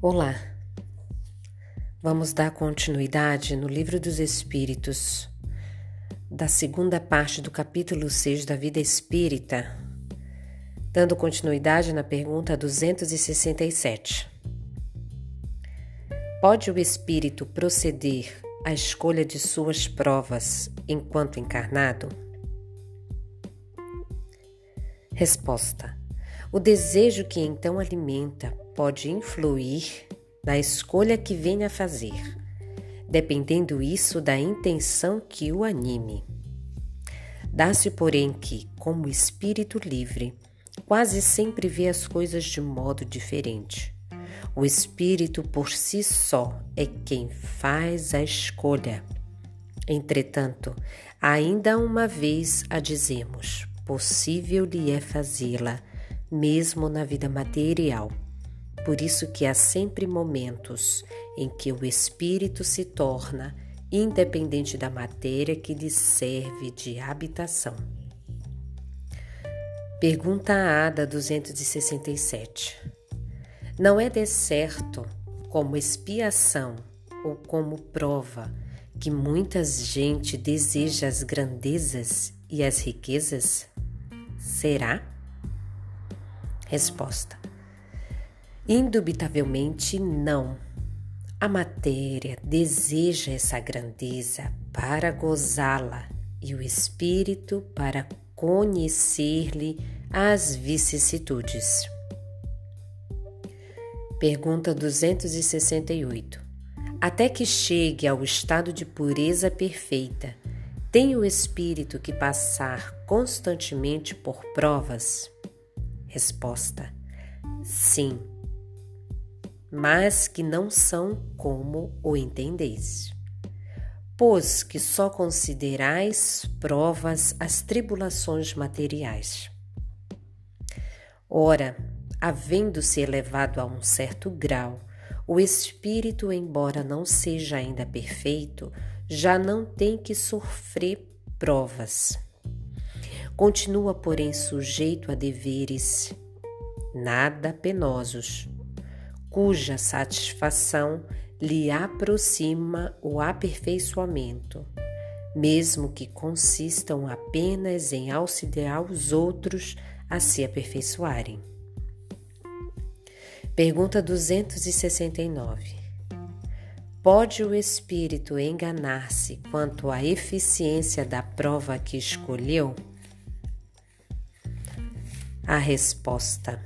Olá, vamos dar continuidade no Livro dos Espíritos, da segunda parte do capítulo 6 da Vida Espírita, dando continuidade na pergunta 267. Pode o espírito proceder à escolha de suas provas enquanto encarnado? Resposta: O desejo que então alimenta pode influir na escolha que venha a fazer, dependendo isso da intenção que o anime. Dá-se, porém, que, como espírito livre, quase sempre vê as coisas de modo diferente. O espírito por si só é quem faz a escolha. Entretanto, ainda uma vez a dizemos: possível lhe é fazê-la, mesmo na vida material por isso que há sempre momentos em que o espírito se torna independente da matéria que lhe serve de habitação. Pergunta Ada 267. Não é de certo, como expiação ou como prova, que muita gente deseja as grandezas e as riquezas? Será? Resposta: Indubitavelmente não. A matéria deseja essa grandeza para gozá-la e o espírito para conhecer-lhe as vicissitudes. Pergunta 268. Até que chegue ao estado de pureza perfeita, tem o espírito que passar constantemente por provas? Resposta: Sim mas que não são como o entendeis. Pois que só considerais provas as tribulações materiais. Ora, havendo-se elevado a um certo grau, o espírito, embora não seja ainda perfeito, já não tem que sofrer provas. Continua, porém, sujeito a deveres nada penosos cuja satisfação lhe aproxima o aperfeiçoamento, mesmo que consistam apenas em auxiliar os outros a se aperfeiçoarem. Pergunta 269. Pode o espírito enganar-se quanto à eficiência da prova que escolheu? A resposta: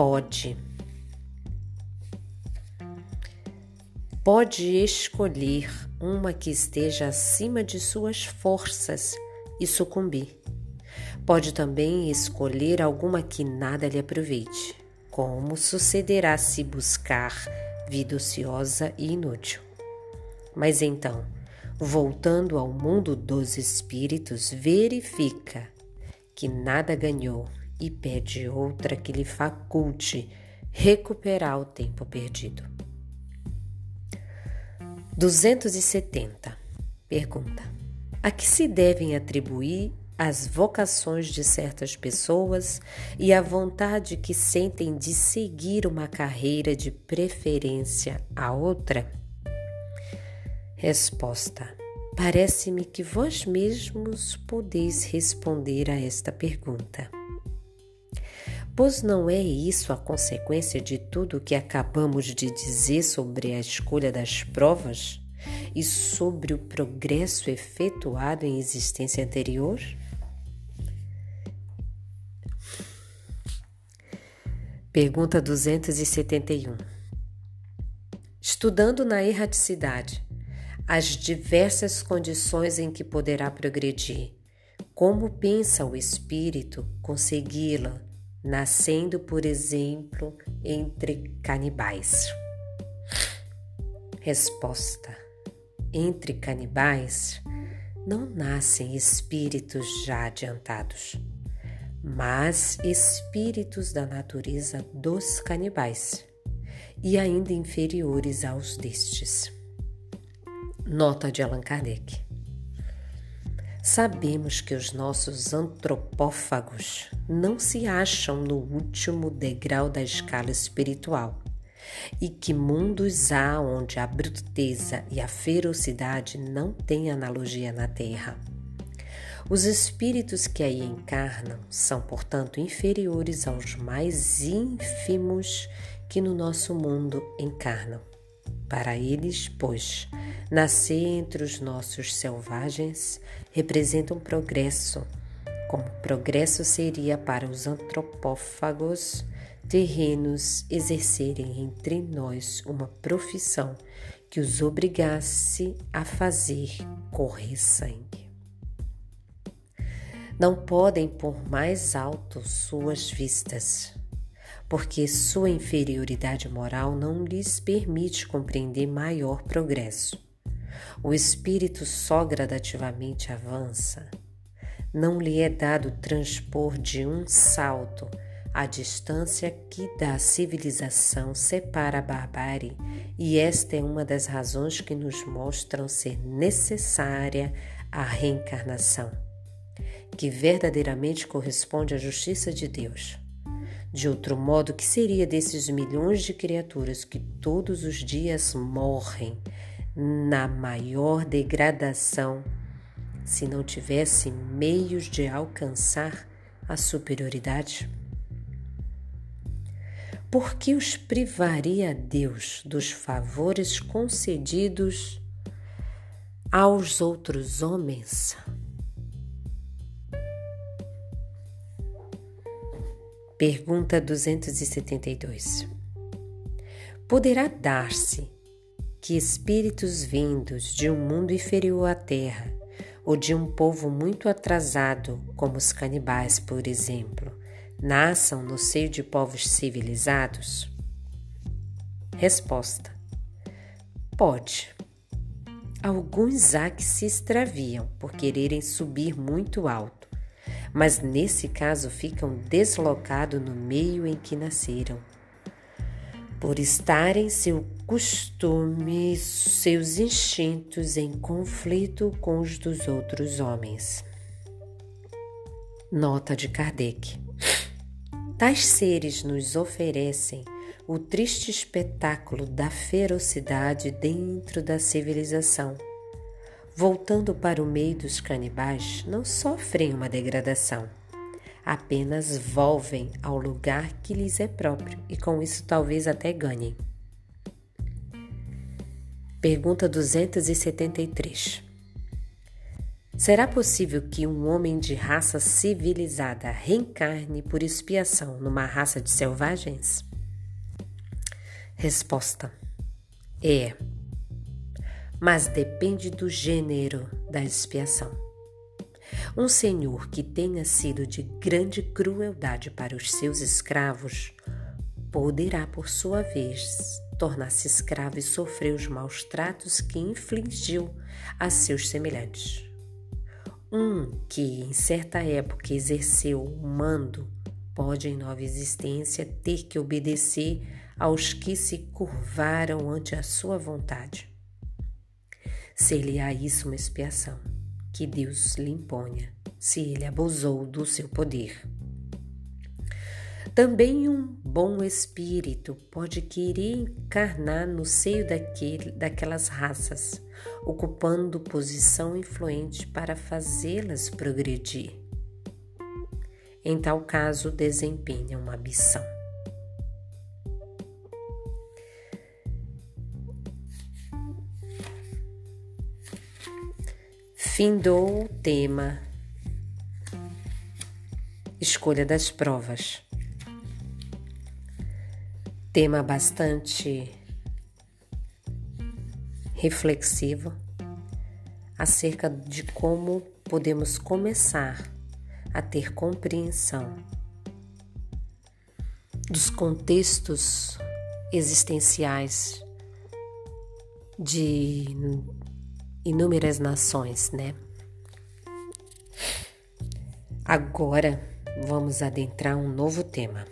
pode. Pode escolher uma que esteja acima de suas forças e sucumbir. Pode também escolher alguma que nada lhe aproveite, como sucederá se buscar vida ociosa e inútil. Mas então, voltando ao mundo dos espíritos, verifica que nada ganhou e pede outra que lhe faculte recuperar o tempo perdido. 270. Pergunta: A que se devem atribuir as vocações de certas pessoas e a vontade que sentem de seguir uma carreira de preferência a outra? Resposta: Parece-me que vós mesmos podeis responder a esta pergunta. Pois não é isso a consequência de tudo o que acabamos de dizer sobre a escolha das provas e sobre o progresso efetuado em existência anterior? Pergunta 271. Estudando na erraticidade as diversas condições em que poderá progredir, como pensa o espírito consegui-la nascendo, por exemplo, entre canibais? Resposta: Entre canibais não nascem espíritos já adiantados, mas espíritos da natureza dos canibais e ainda inferiores aos destes. Nota de Allan Kardec. Sabemos que os nossos antropófagos não se acham no último degrau da escala espiritual e que mundos há onde a bruteza e a ferocidade não têm analogia na Terra. Os espíritos que aí encarnam são, portanto, inferiores aos mais ínfimos que no nosso mundo encarnam. Para eles, pois, nascer entre os nossos selvagens representa um progresso, como progresso seria para os antropófagos terrenos exercerem entre nós uma profissão que os obrigasse a fazer correr sangue. Não podem pôr mais alto suas vistas porque sua inferioridade moral não lhes permite compreender maior progresso. O espírito só gradativamente avança. Não lhe é dado transpor de um salto a distância que da civilização separa a barbárie, e esta é uma das razões que nos mostram ser necessária a reencarnação, que verdadeiramente corresponde à justiça de Deus. De outro modo, que seria desses milhões de criaturas que todos os dias morrem na maior degradação se não tivessem meios de alcançar a superioridade? Por que os privaria Deus dos favores concedidos aos outros homens? Pergunta 272. Poderá dar-se que espíritos vindos de um mundo inferior à Terra, ou de um povo muito atrasado, como os canibais, por exemplo, nasçam no seio de povos civilizados? Resposta: Pode. Alguns há que se extraviam por quererem subir muito alto mas nesse caso ficam deslocados no meio em que nasceram. Por estarem seu costume, seus instintos em conflito com os dos outros homens. Nota de Kardec. Tais seres nos oferecem o triste espetáculo da ferocidade dentro da civilização voltando para o meio dos canibais, não sofrem uma degradação, apenas volvem ao lugar que lhes é próprio e com isso talvez até ganhem. Pergunta 273. Será possível que um homem de raça civilizada reencarne por expiação numa raça de selvagens? Resposta: É mas depende do gênero da expiação. Um senhor que tenha sido de grande crueldade para os seus escravos poderá, por sua vez, tornar-se escravo e sofrer os maus tratos que infligiu a seus semelhantes. Um que, em certa época, exerceu o mando pode, em nova existência, ter que obedecer aos que se curvaram ante a sua vontade. Ser-lhe-á isso uma expiação, que Deus lhe imponha, se ele abusou do seu poder. Também um bom espírito pode querer encarnar no seio daquele, daquelas raças, ocupando posição influente para fazê-las progredir. Em tal caso, desempenha uma missão. Findou o tema Escolha das provas. Tema bastante reflexivo acerca de como podemos começar a ter compreensão dos contextos existenciais de inúmeras nações, né? Agora vamos adentrar um novo tema.